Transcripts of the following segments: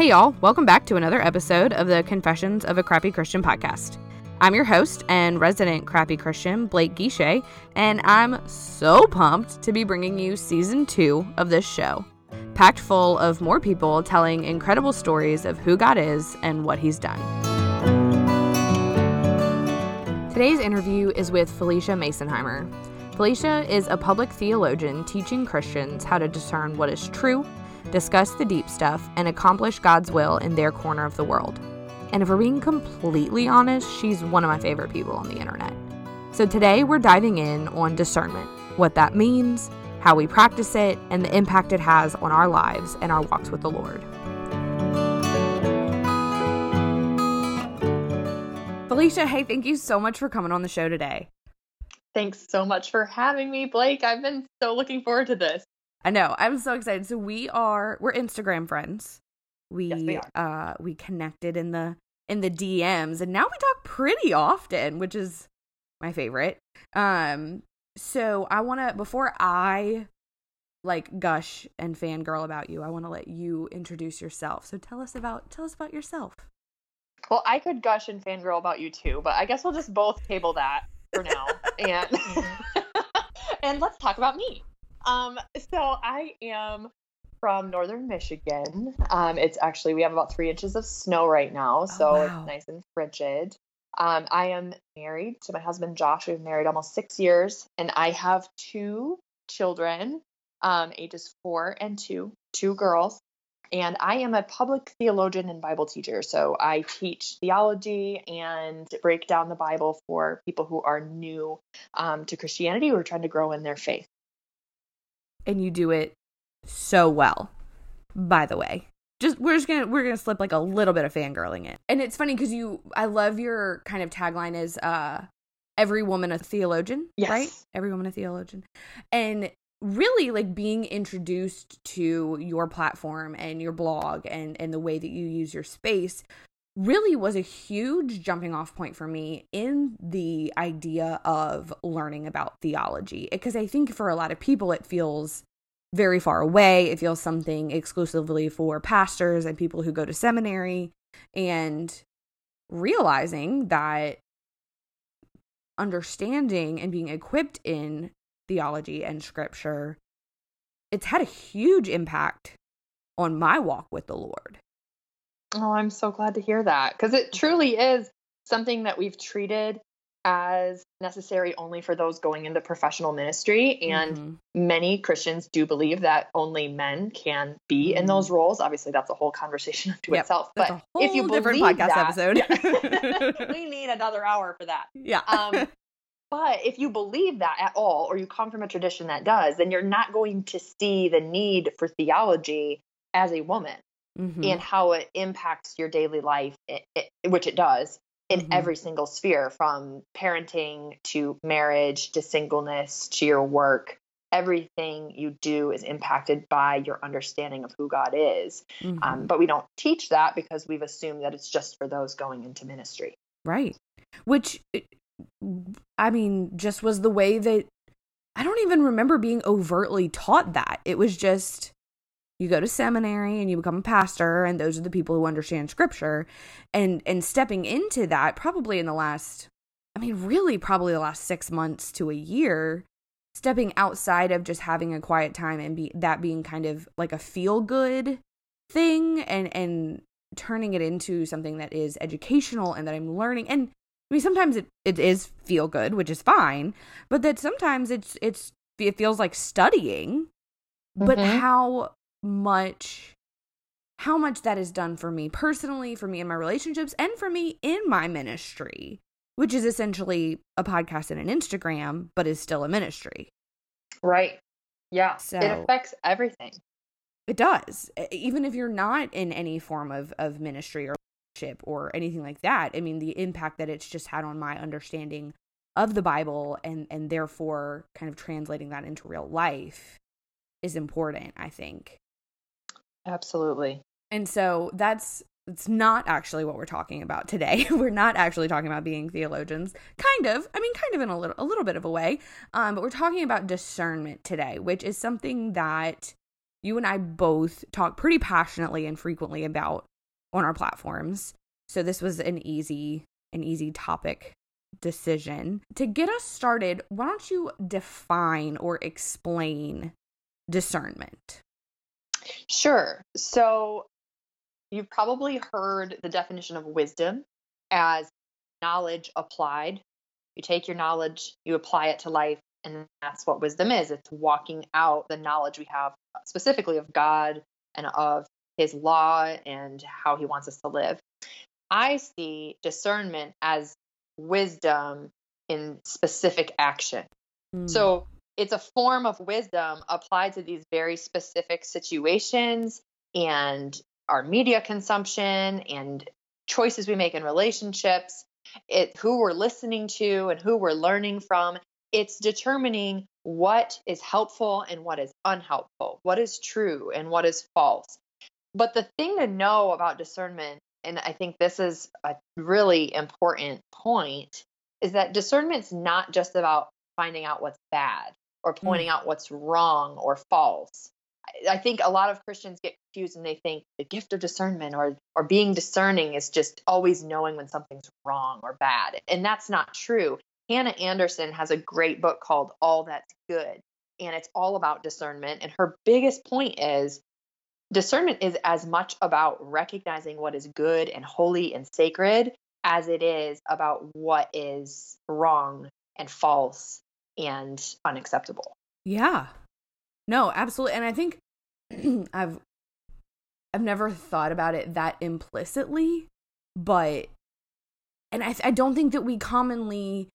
Hey, y'all, welcome back to another episode of the Confessions of a Crappy Christian podcast. I'm your host and resident crappy Christian, Blake Guichet, and I'm so pumped to be bringing you season two of this show, packed full of more people telling incredible stories of who God is and what He's done. Today's interview is with Phylicia Masonheimer. Phylicia is a public theologian teaching Christians how to discern what is true discuss the deep stuff, and accomplish God's will in their corner of the world. And if we're being completely honest, she's one of my favorite people on the internet. So today we're diving in on discernment, what that means, how we practice it, and the impact it has on our lives and our walks with the Lord. Phylicia, hey, thank you so much for coming on the show today. Thanks so much for having me, Blake. I've been so looking forward to this. I know. I'm so excited. So we are we're Instagram friends. We, yes, we uh we connected in the in the DMs and now we talk pretty often, which is my favorite. Um so I want to before I like gush and fangirl about you, I want to let you introduce yourself. So tell us about tell us about yourself. Well, I could gush and fangirl about you too, but I guess we'll just both table that for now. and and let's talk about me. Um, so I am from northern Michigan. Um, it's actually we have about three inches of snow right now, oh, so oh, wow. it's nice and frigid. Um, I am married to my husband Josh. We've married almost six years, and I have two children, um, ages four and two, two girls. And I am a public theologian and Bible teacher. So I teach theology and break down the Bible for people who are new um, to Christianity who are trying to grow in their faith and you do it so well. By the way, just we're just gonna we're gonna slip like a little bit of fangirling it, and it's funny because you I love your kind of tagline is uh every woman a theologian, yes. right? Every woman a theologian, and really like being introduced to your platform and your blog and and the way that you use your space really was a huge jumping off point for me in the idea of learning about theology because I think for a lot of people it feels very far away. It feels something exclusively for pastors and people who go to seminary and realizing that understanding and being equipped in theology and scripture it's had a huge impact on my walk with the Lord. Oh, I'm so glad to hear that because it truly is something that we've treated as necessary only for those going into professional ministry. And mm-hmm. many Christians do believe that only men can be mm-hmm. in those roles. Obviously, that's a whole conversation unto yep. itself. But if you different podcast that, episode, yeah, we need another hour for that. Yeah. Um, but if you believe that at all, or you come from a tradition that does, then you're not going to see the need for theology as a woman mm-hmm. and how it impacts your daily life, it, it, which it does in mm-hmm. every single sphere from parenting to marriage to singleness to your work. Everything you do is impacted by your understanding of who God is. Mm-hmm. Um, but we don't teach that because we've assumed that it's just for those going into ministry. Right. Which, I mean, just was the way that I don't even remember being overtly taught that. It was just you go to seminary and you become a pastor and those are the people who understand scripture. And and stepping into that probably in the last i mean really probably the last 6 months to a year stepping outside of just having a quiet time and be that being kind of like a feel good thing and and turning it into something that is educational and that I'm learning. And I mean sometimes it, it is feel good which is fine but that sometimes it's it's it feels like studying. But mm-hmm. how much how much that is done for me personally, for me in my relationships, and for me in my ministry, which is essentially a podcast and an Instagram, but is still a ministry. Right. Yeah. So it affects everything. It does. Even if you're not in any form of, of ministry or or anything like that. I mean, the impact that it's just had on my understanding of the Bible and and therefore kind of translating that into real life is important, I think. Absolutely. And so that's it's not actually what we're talking about today. we're not actually talking about being theologians. Kind of. I mean, kind of in a little a little bit of a way. Um, but we're talking about discernment today, which is something that you and I both talk pretty passionately and frequently about on our platforms. So this was an easy an easy topic decision. To get us started, why don't you define or explain discernment? Sure. So you've probably heard the definition of wisdom as knowledge applied. You take your knowledge, you apply it to life, and that's what wisdom is. It's walking out the knowledge we have specifically of God and of his law and how he wants us to live. I see discernment as wisdom in specific action. Mm. So it's a form of wisdom applied to these very specific situations and our media consumption and choices we make in relationships, it who we're listening to and who we're learning from. It's determining what is helpful and what is unhelpful, what is true and what is false. But the thing to know about discernment, and I think this is a really important point, is that discernment's not just about finding out what's bad or hmm. pointing mm. out what's wrong or false. I think a lot of Christians get confused and they think the gift of discernment or or being discerning is just always knowing when something's wrong or bad. And that's not true. Hannah Anderson has a great book called All That's Good, and it's all about discernment. And her biggest point is discernment is as much about recognizing what is good and holy and sacred as it is about what is wrong and false and unacceptable. Yeah. No, absolutely. And I think I've I've never thought about it that implicitly, but and I I don't think that we commonly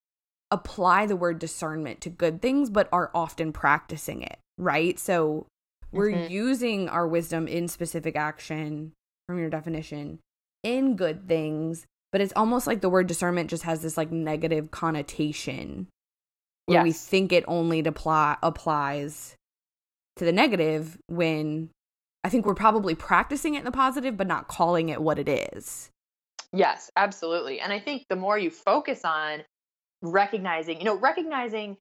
apply the word discernment to good things but are often practicing it, right? So we're mm-hmm. using our wisdom in specific action from your definition in good things, but it's almost like the word discernment just has this like negative connotation where yes. we think it only apply, applies to the negative when I think we're probably practicing it in the positive, but not calling it what it is. Yes, absolutely. And I think the more you focus on recognizing, you know, recognizing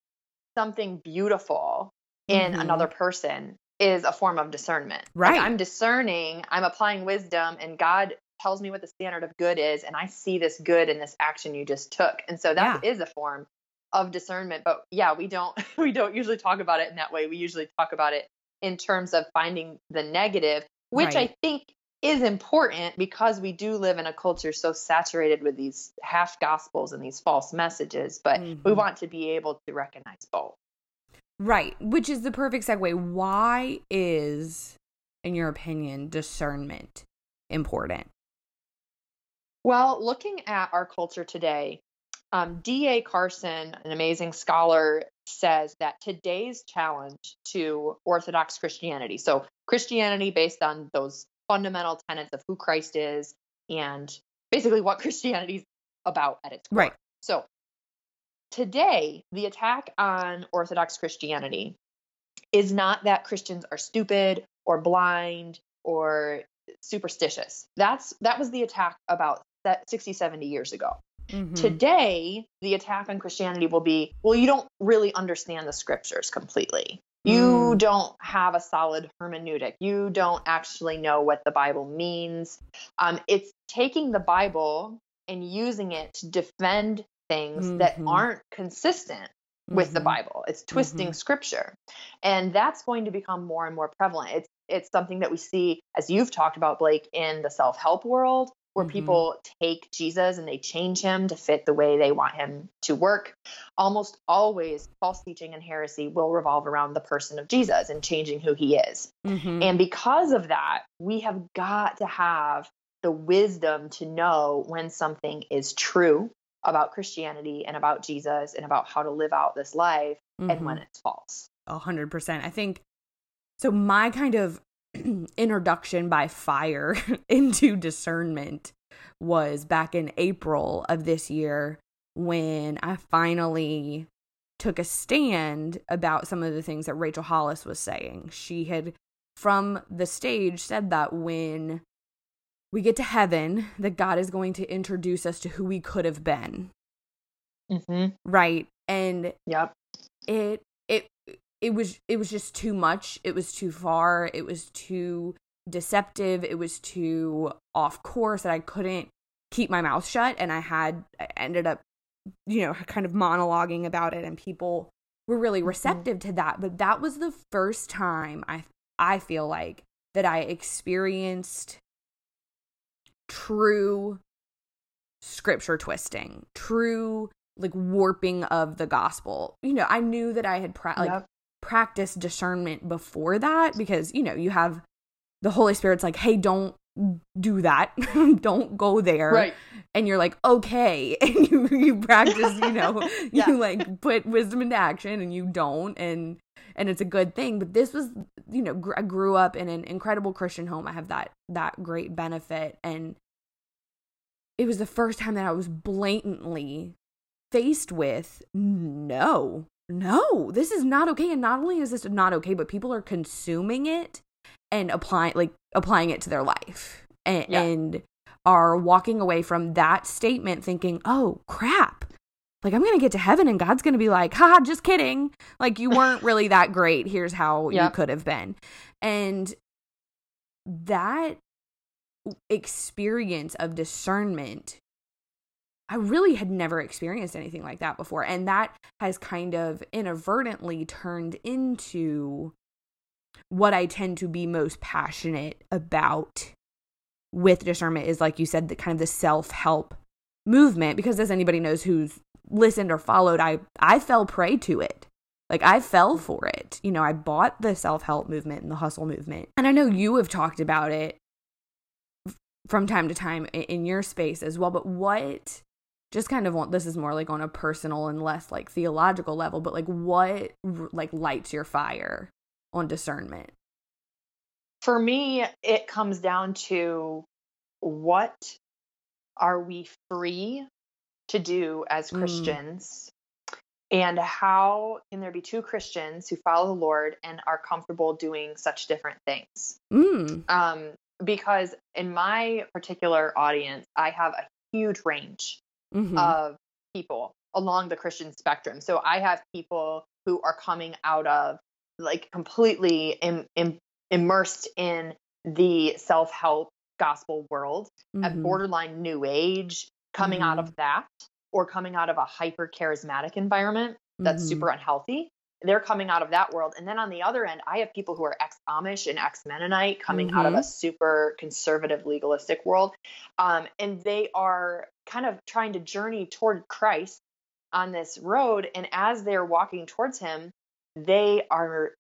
something beautiful in mm-hmm. another person is a form of discernment. Right. Like I'm discerning, I'm applying wisdom, and God tells me what the standard of good is, and I see this good in this action you just took. And so that yeah. is a form of discernment but yeah we don't we don't usually talk about it in that way we usually talk about it in terms of finding the negative which right. i think is important because we do live in a culture so saturated with these half gospels and these false messages but mm-hmm. we want to be able to recognize both right which is the perfect segue why is in your opinion discernment important well looking at our culture today um, D.A. Carson, an amazing scholar, says that today's challenge to Orthodox Christianity, so Christianity based on those fundamental tenets of who Christ is and basically what Christianity is about at its core. Right. So today, the attack on Orthodox Christianity is not that Christians are stupid or blind or superstitious. That's that was the attack about 60 70 years ago. Mm-hmm. Today, the attack on Christianity will be well, you don't really understand the scriptures completely. You mm. don't have a solid hermeneutic. You don't actually know what the Bible means. Um, it's taking the Bible and using it to defend things mm-hmm. that aren't consistent with mm-hmm. the Bible. It's twisting mm-hmm. scripture. And that's going to become more and more prevalent. It's it's something that we see as you've talked about Blake in the self-help world where mm-hmm. people take Jesus and they change him to fit the way they want him to work. Almost always, false teaching and heresy will revolve around the person of Jesus and changing who he is. Mm-hmm. And because of that, we have got to have the wisdom to know when something is true about Christianity and about Jesus and about how to live out this life mm-hmm. and when it's false. A hundred percent. I think so. My kind of introduction by fire into discernment was back in April of this year when I finally took a stand about some of the things that Rachel Hollis was saying. She had, from the stage, said that when we get to heaven, that God is going to introduce us to who we could have been. Mm-hmm. Right. And yep. it it was it was just too much. It was too far. It was too deceptive, it was too off course that I couldn't keep my mouth shut. And I had I ended up you know kind of monologuing about it and people were really Mm-hmm. receptive to that, but that was the first time I I feel like that I experienced true scripture twisting, true like warping of the gospel. You know, I knew that I had pra- like Yep. practiced discernment before that because you know, you have the Holy Spirit's like, "Hey, don't do that. don't go there." Right. And you're like, "Okay." And you you practice, you know, Yeah. you like put wisdom into action and you don't and and it's a good thing, but this was, you know, gr- I grew up in an incredible Christian home. I have that that great benefit and it was the first time that I was blatantly faced with no, no, this is not okay. And not only is this not okay, but people are consuming it and applying like applying it to their life and, Yeah. and are walking away from that statement thinking, oh crap. Like I'm gonna get to heaven and God's gonna be like, haha, just kidding. Like you weren't really that great. Here's how you could have been. And that experience of discernment I really had never experienced anything like that before. And that has kind of inadvertently turned into what I tend to be most passionate about with discernment is like you said, the kind of the self-help movement. Because as anybody knows who's listened or followed, I I fell prey to it. Like I fell for it. You know, I bought the self-help movement and the hustle movement. And I know you have talked about it from time to time in your space as well, but what just kind of want this is more like on a personal and less like theological level, but like what like lights your fire on discernment? For me, it comes down to what are we free to do as Mm. Christians? And how can there be two Christians who follow the Lord and are comfortable doing such different things? Mm. Um, because in my particular audience, I have a huge range hmm of people along the Christian spectrum. So I have people who are coming out of like completely Im- Im- immersed in the self help gospel world, at Mhm. borderline new age, coming out of that, or coming out of a hyper charismatic environment that's Mhm. super unhealthy. They're coming out of that world. And then on the other end, I have people who are ex Amish and ex Mennonite coming out of Mhm. a super conservative, legalistic world. Um, and they are kind of trying to journey toward Christ on this road. And as they're walking towards Him, they are.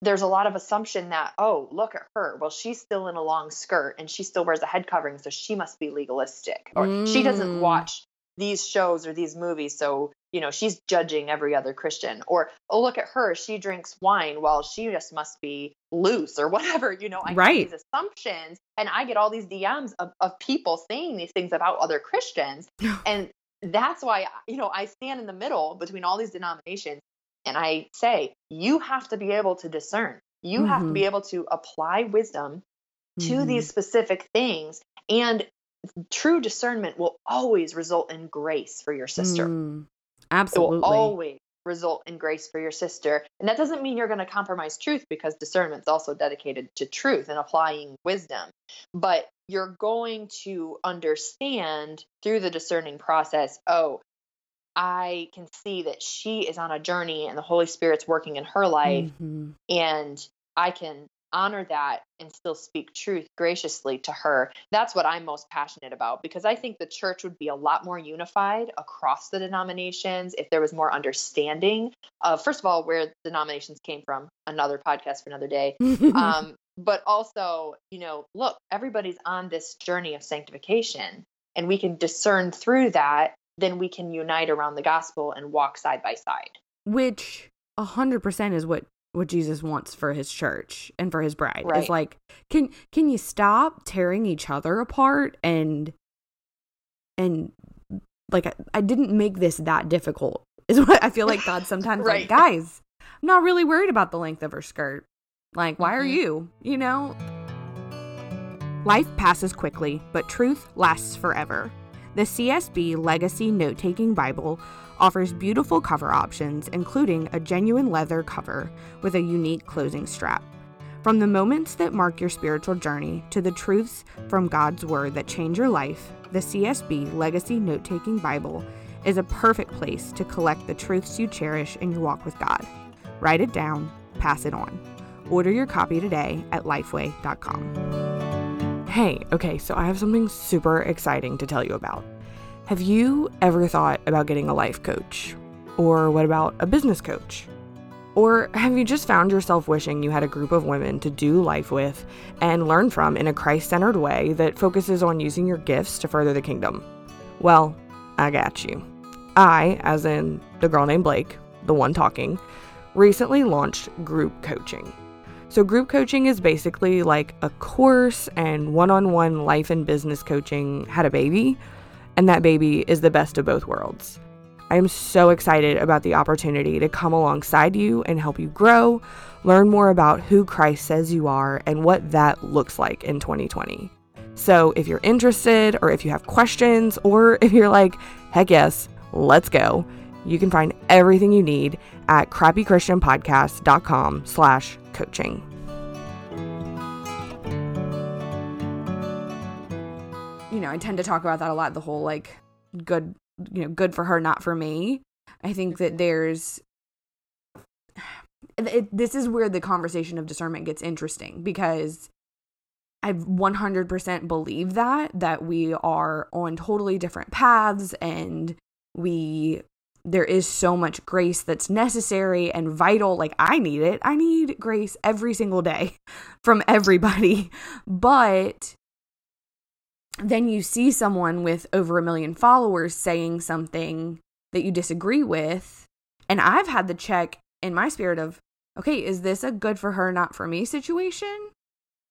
There's a lot of assumption that, oh, look at her. Well, she's still in a long skirt and she still wears a head covering, so she must be legalistic. Or she doesn't Mm. watch these shows or these movies, so you know she's judging every other christian or oh look at her she drinks wine well she just must be loose or whatever you know i Right. these assumptions and i get all these dms of, of people saying these things about other christians and that's why you know i stand in the middle between all these denominations and i say you have to be able to discern you have to Mhm. be able to apply wisdom to Mhm. these specific things and true discernment will always result in grace for your sister Mm. it will Absolutely. always result in grace for your sister. And that doesn't mean you're going to compromise truth because discernment's also dedicated to truth and applying wisdom. But you're going to understand through the discerning process, oh, I can see that she is on a journey and the Holy Spirit's working in her life Mhm. and I can honor that and still speak truth graciously to her. That's what I'm most passionate about because I think the church would be a lot more unified across the denominations if there was more understanding of, first of all, where denominations came from, another podcast for another day. Um, but also, you know, look, everybody's on this journey of sanctification and we can discern through that, then we can unite around the gospel and walk side by side. Which a hundred percent is what what Jesus wants for his church and for his bride. Is Right. like, can can you stop tearing each other apart and and like I, I didn't make this that difficult. Is what I feel like God sometimes like, Right. guys, I'm not really worried about the length of her skirt. Like, why are Mhm. you? You know? Life passes quickly, but truth lasts forever. The CSB Legacy Note Taking Bible offers beautiful cover options, including a genuine leather cover with a unique closing strap. From the moments that mark your spiritual journey to the truths from God's Word that change your life, the CSB Legacy Note Taking Bible is a perfect place to collect the truths you cherish in your walk with God. Write it down, pass it on. Order your copy today at lifeway.com. Hey, okay, so I have something super exciting to tell you about. Have you ever thought about getting a life coach? Or what about a business coach? Or have you just found yourself wishing you had a group of women to do life with and learn from in a Christ centered way that focuses on using your gifts to further the kingdom? Well, I got you. I, as in the girl named Blake, the one talking, recently launched group coaching. So, group coaching is basically like a course and one on one life and business coaching had a baby and that baby is the best of both worlds. I am so excited about the opportunity to come alongside you and help you grow, learn more about who Christ says you are, and what that looks like in 2020. So, if you're interested, or if you have questions, or if you're like, heck yes, let's go, you can find everything you need at crappychristianpodcast.com slash coaching. Know, I tend to talk about that a lot. The whole like good, you know, good for her, not for me. I think that mm-hmm. there's it, this is where the conversation of discernment gets interesting because I 100% believe that that we are on totally different paths and we there is so much grace that's necessary and vital like I need it. I need grace every single day from everybody. But then you see someone with over a million followers saying something that you disagree with. And I've had the check in my spirit of, okay, is this a good for her, not for me situation?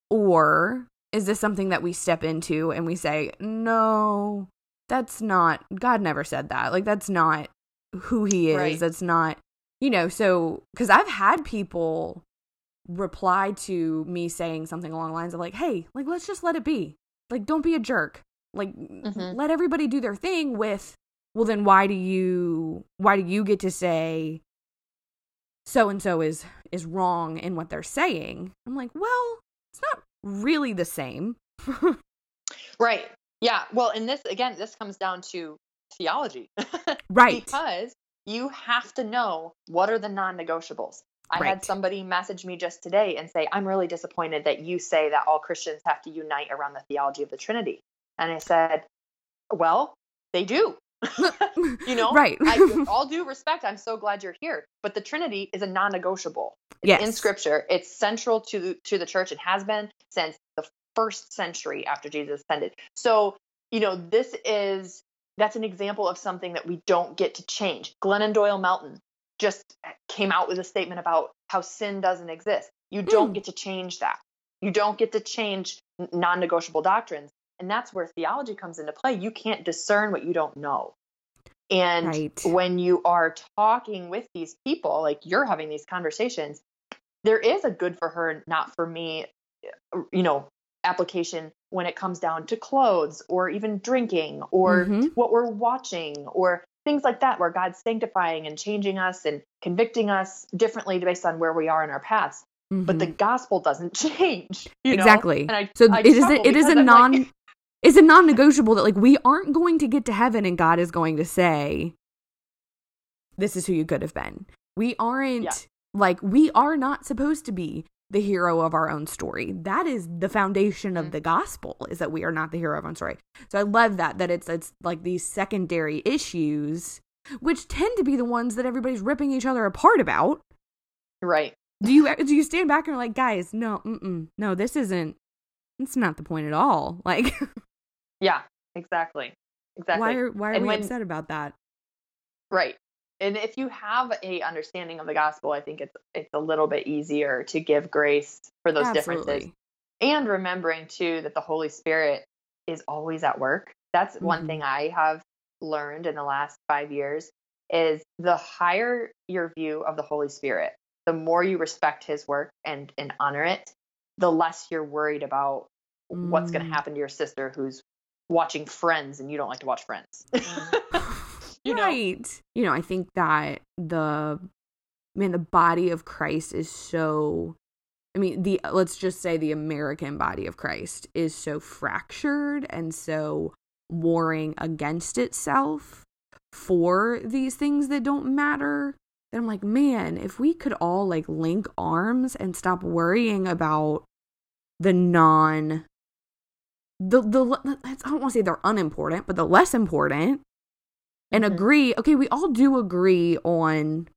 Or is this something that we step into and we say, no, that's not, God never said that. Like, that's not who he is. Right. That's not, you know, so, because I've had people reply to me saying something along the lines of, like, hey, like, let's just let it be like don't be a jerk. Like mm-hmm. let everybody do their thing with well then why do you why do you get to say so and so is is wrong in what they're saying? I'm like well it's not really the same. Right. Yeah. Well and this again this comes down to theology. Right. Because you have to know what are the non-negotiables I right. had somebody message me just today and say, I'm really disappointed that you say that all Christians have to unite around the theology of the Trinity. And I said, Well, they do. you know, right? I, all due respect, I'm so glad you're here. But the Trinity is a non-negotiable. It's yes. in Scripture. It's central to to the church. It has been since the first century after Jesus ascended. So, you know, this is that's an example of something that we don't get to change. Glennon Doyle Melton, just came out with a statement about how sin doesn't exist. You don't mm. get to change that. You don't get to change non negotiable doctrines. And that's where theology comes into play. You can't discern what you don't know. And right. when you are talking with these people, like you're having these conversations, there is a good for her, not for me, you know, application when it comes down to clothes or even drinking or mm-hmm. what we're watching or things like that where god's sanctifying and changing us and convicting us differently based on where we are in our paths mm-hmm. but the mm-hmm. gospel doesn't change exactly I, so I it is a, it is a non like, it's a non-negotiable that like we aren't going to get to heaven and god is going to say this is who you could have been we aren't yeah. like we are not supposed to be the hero of our own story. That is the foundation of mm-hmm. the gospel is that we are not the hero of our own story. So I love that that it's it's like these secondary issues which tend to be the ones that everybody's ripping each other apart about. Right. Do you do you stand back and like, guys, no, mm-mm, no, this isn't. It's not the point at all. Like. yeah. Exactly. Exactly. Why are Why are and we when, upset about that? Right and if you have a understanding of the gospel i think it's it's a little bit easier to give grace for those Absolutely. differences and remembering too that the holy spirit is always at work that's mm-hmm. one thing i have learned in the last 5 years is the higher your view of the holy spirit the more you respect his work and and honor it the less you're worried about mm. what's going to happen to your sister who's watching friends and you don't like to watch friends you right. Know? You know, I think that the man, the body of Christ is so I mean, the let's just say the American body of Christ is so fractured and so warring against itself for these things that don't matter. That I'm like, man, if we could all like link arms and stop worrying about the non the the I don't want to say they're unimportant, but the less important and mm-hmm. agree, okay, we all do agree on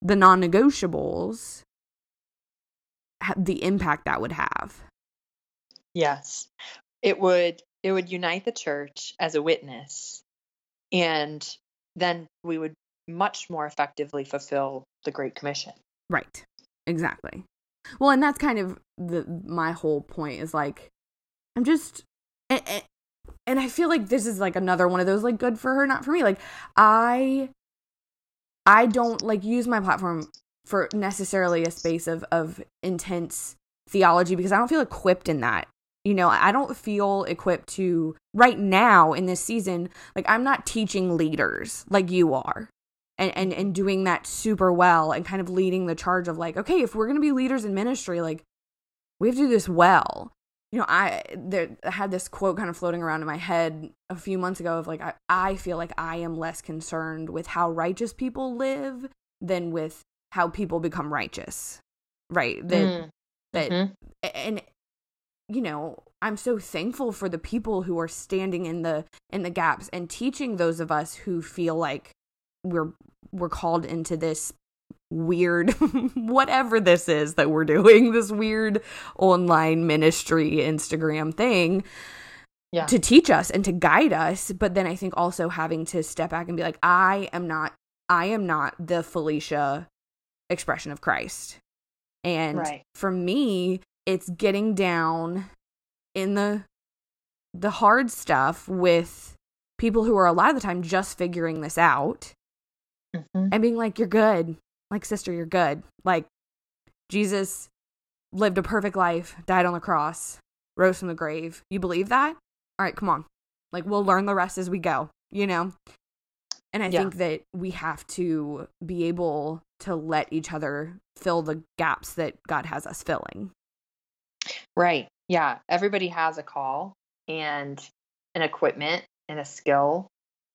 the non-negotiables the impact that would have. Yes. It would it would unite the church as a witness and then we would much more effectively fulfill the great commission. Right. Exactly. Well, and that's kind of the my whole point is like I'm just and, I feel like this is like another one of those like good for her not for me. Like I I don't like use my platform for necessarily a space of of intense theology because I don't feel equipped in that. You know, I don't feel equipped to right now in this season, like I'm not teaching leaders like you are. And, and and doing that super well and kind of leading the charge of like, okay, if we're gonna be leaders in ministry, like we have to do this well. You know, I there I had this quote kind of floating around in my head a few months ago of like I, I feel like I am less concerned with how righteous people live than with how people become righteous right that mm. that mm-hmm. and you know i'm so thankful for the people who are standing in the in the gaps and teaching those of us who feel like we're we're called into this weird whatever this is that we're doing this weird online ministry instagram thing yeah. to teach us and to guide us but then i think also having to step back and be like i am not i am not the phylicia expression of Christ. And right. for me, it's getting down in the the hard stuff with people who are a lot of the time just figuring this out mm-hmm. and being like, You're good. Like, sister, you're good. Like, Jesus lived a perfect life, died on the cross, rose from the grave. You believe that? All right, come on. Like, we'll learn the rest as we go, you know? And I yeah. think that we have to be able to let each other fill the gaps that God has us filling. Right. Yeah. Everybody has a call and an equipment and a skill.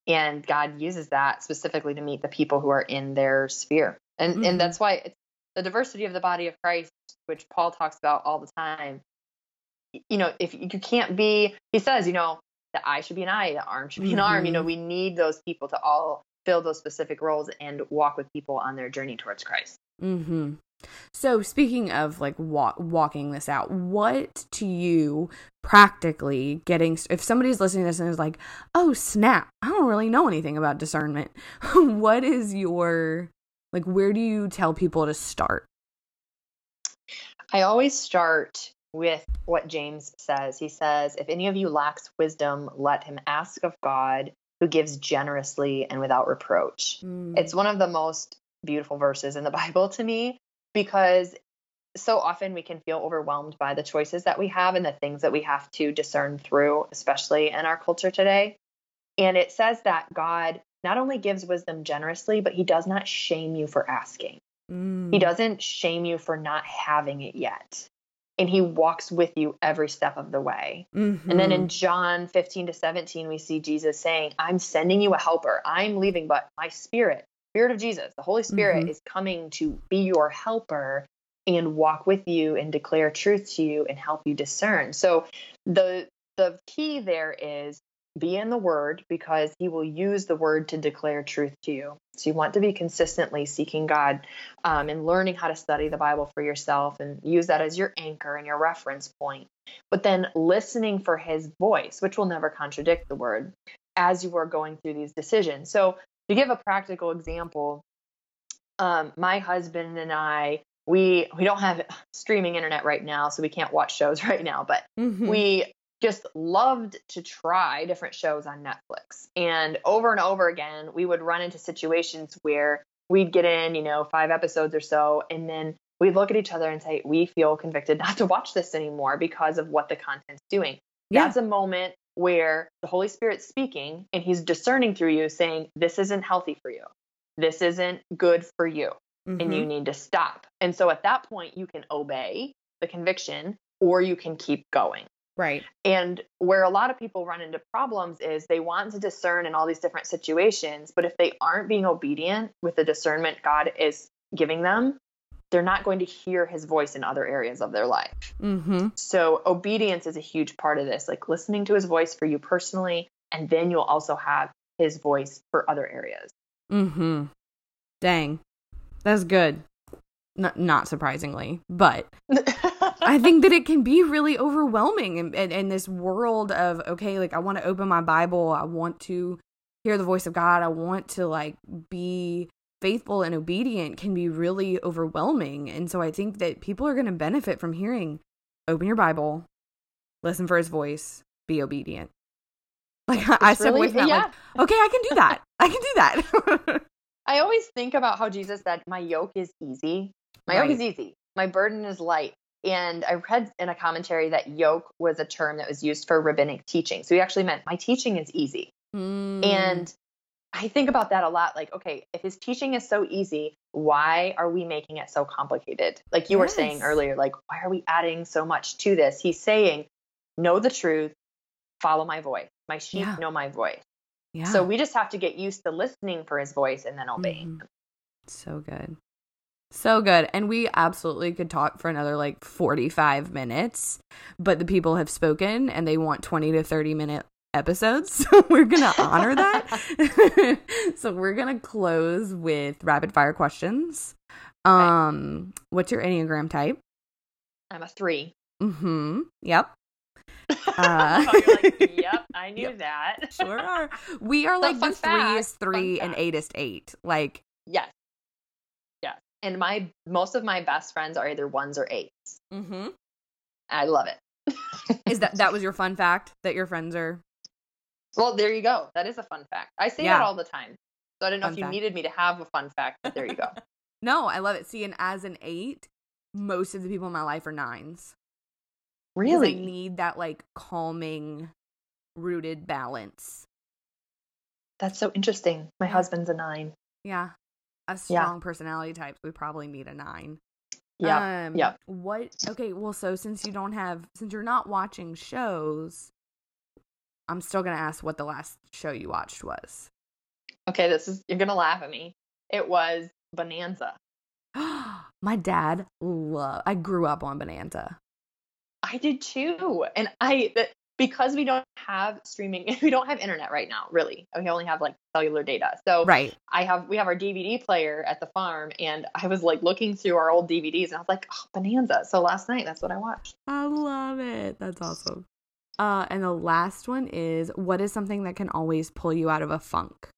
And God uses that specifically to meet the people who are in their sphere. And mm-hmm. and that's why it's the diversity of the body of Christ, which Paul talks about all the time. You know, if you can't be, he says, you know, the eye should be an eye, the arm should be an mm-hmm. arm. You know, mm-hmm. we need those people to all fill those specific roles and walk with people on their journey towards Christ. Mm-hmm. So speaking of like walk, walking this out, what to you practically getting if somebody's listening to this and is like, "Oh, snap. I don't really know anything about discernment." what is your like where do you tell people to start? I always start with what James says. He says, If any of you lacks wisdom, let him ask of God, who gives generously and without reproach. Mm. It's one of the most beautiful verses in the Bible to me because so often we can feel overwhelmed by the choices that we have and the things that we have to discern through, especially in our culture today. And it says that God not only gives wisdom generously, but he does not shame you for asking. Mm. He doesn't shame you for not having it yet and he walks with you every step of the way. Mm-hmm. And then in mm-hmm. John 15 to 17, we see Jesus saying, I'm sending you a helper. I'm leaving, but my spirit, spirit of Jesus, the Holy Spirit mm-hmm. is coming to be your helper and walk with you and declare truth to you and help you discern. So the the key there is be in the word because he will use the word to declare truth to you. So you want to be consistently seeking God um, and learning how to study the Bible for yourself and use that as your anchor and your reference point. But then listening for his voice, which will never contradict the word as you are going through these decisions. So to give a practical example, um, my husband and I, we we don't have streaming internet right now, so we can't watch shows right now. But mm-hmm. we just loved to try different shows on Netflix. And over and over again, we would run into situations where we'd get in, you know, five episodes or so, and then we'd look at each other and say, we feel convicted not to watch this anymore because of what the content's doing. Yeah. That's a moment where the Holy Spirit's speaking and he's discerning through you, saying, this isn't healthy for you. This isn't good for you. Mm-hmm. And you mm-hmm. need to stop. And so at that point, you can obey the conviction or you can keep going. Right. And where a lot of people run into problems is they want to discern in all these different situations, but if they aren't being obedient with the discernment God is giving them, they're not going to hear his voice in other areas of their life. Mm-hmm. So, obedience is a huge part of this, like listening to his voice for you personally, and then you'll also have his voice for other areas. Mm-hmm. Dang. That's good. N- not surprisingly, but I think that it can be really overwhelming in, in, in this world of, okay, like I want to open my Bible. I want to hear the voice of God. I want to like be faithful and obedient can be really overwhelming. And so I think that people are going to benefit from hearing open your Bible, listen for his voice, be obedient. Like I step really- away from that, yeah. like, okay, I can do that. I can do that. I always think about how Jesus said, My yoke is easy. My Right. yoke is easy. My burden is light. And I read in a commentary that yoke was a term that was used for rabbinic teaching. So he actually meant, My teaching is easy. Mm. And I think about that a lot. Like, okay, if his teaching is so easy, why are we making it so complicated? Like you were saying earlier, like, why are we adding so much to this? He's saying, know the truth, follow my voice. My sheep Yeah. know my voice. yeah. So we just have to get used to listening for his voice and then obeying. Mhm. So good. So good. And we absolutely could talk for another like 45 minutes, but the people have spoken and they want 20 to 30 minute episodes. So we're going to honor that. so we're going to close with rapid fire questions. Um, what's your Enneagram type? I'm a three. Mhm. Yep. Uh, Oh, you're like, yep, I knew Yep. that. Sure are. We are So like the fact, threeest fun three and fact. is eight. Like Yes. And my most of my best friends are either ones or eights. mm-hmm. I love it. Is that that was your fun fact that your friends are well, there you go. That is a fun fact. I say Yeah. that all the time. So I don't know Fun if you fact. needed me to have a fun fact, but there you go. No, I love it. See, and as an eight, most of the people in my life are nines. really? I need that like calming, rooted balance. That's so interesting. My husband's a nine. Yeah. A Yeah. strong personality type, we probably need a nine. Yeah. Um, yep. What? Okay. Well, so since you don't have, since you're not watching shows, I'm still gonna ask what the last show you watched was. Okay, this is you're gonna laugh at me. It was Bonanza. My dad love. I grew up on Bonanza. I did too. And I that because we don't have streaming we don't have internet right now, really. We only have like cellular data. So Right. I have we have our DVD player at the farm and I was like looking through our old DVDs and I was like, oh, Bonanza. So last night that's what I watched. I love it. That's awesome. Uh, and the last one is what is something that can always pull you out of a funk?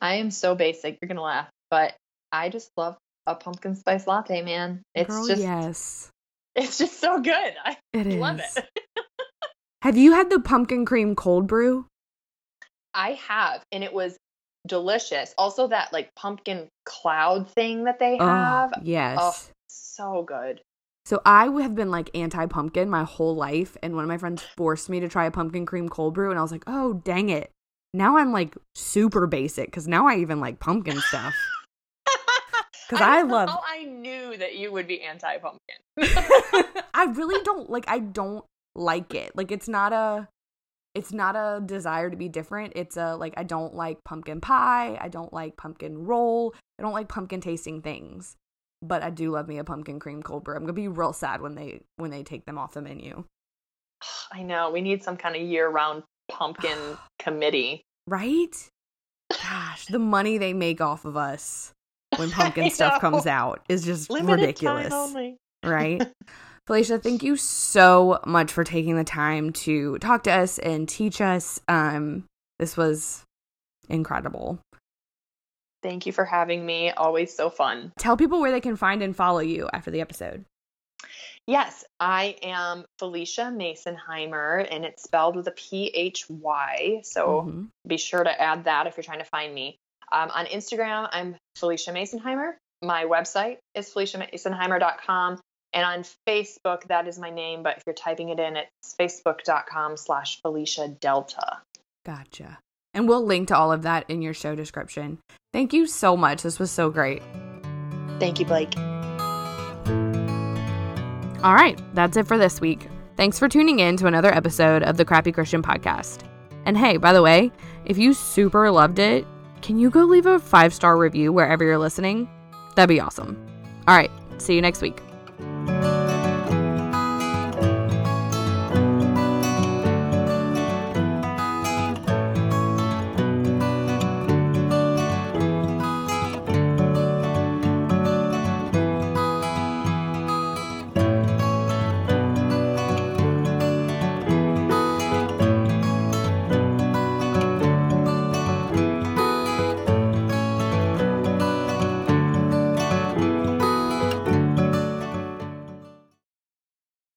I am so basic, you're gonna laugh, but I just love a pumpkin spice latte, man. It's Girl, just yes, it's just so good. I it is. love it. Have you had the pumpkin cream cold brew? I have, and it was delicious. Also, that like pumpkin cloud thing that they oh, have, Oh, yes. Oh. so good. So I have been like anti pumpkin my whole life, and one of my friends forced me to try a pumpkin cream cold brew, and I was like, oh dang it! Now I'm like super basic because now I even like pumpkin stuff. Because I don't love- how I knew that you would be anti-pumpkin. I really don't like I don't like it. Like it's not a it's not a desire to be different. It's a like I don't like pumpkin pie, I don't like pumpkin roll, I don't like pumpkin tasting things. But I do love me a pumpkin cream cold brew. I'm going to be real sad when they when they take them off the menu. I know we need some kind of year-round pumpkin committee. Right? Gosh, the money they make off of us when pumpkin stuff comes out is just Limited ridiculous. right? Phylicia, thank you so much for taking the time to talk to us and teach us. Um, this was incredible. Thank you for having me. Always so fun. Tell people where they can find and follow you after the episode. Yes, I am Phylicia Masonheimer, and it's spelled with a P H Y. So Mhm. be sure to add that if you're trying to find me. Um, on Instagram, I'm Phylicia Masonheimer. My website is phyliciamasonheimer.com. And on Facebook, that is my name, but if you're typing it in, it's facebook.com slash Phylicia Delta. Gotcha. And we'll link to all of that in your show description. Thank you so much. This was so great. Thank you, Blake. All right, that's it for this week. Thanks for tuning in to another episode of the Crappy Christian Podcast. And hey, by the way, if you super loved it, can you go leave a five star review wherever you're listening? That'd be awesome. All right, see you next week. Thank you.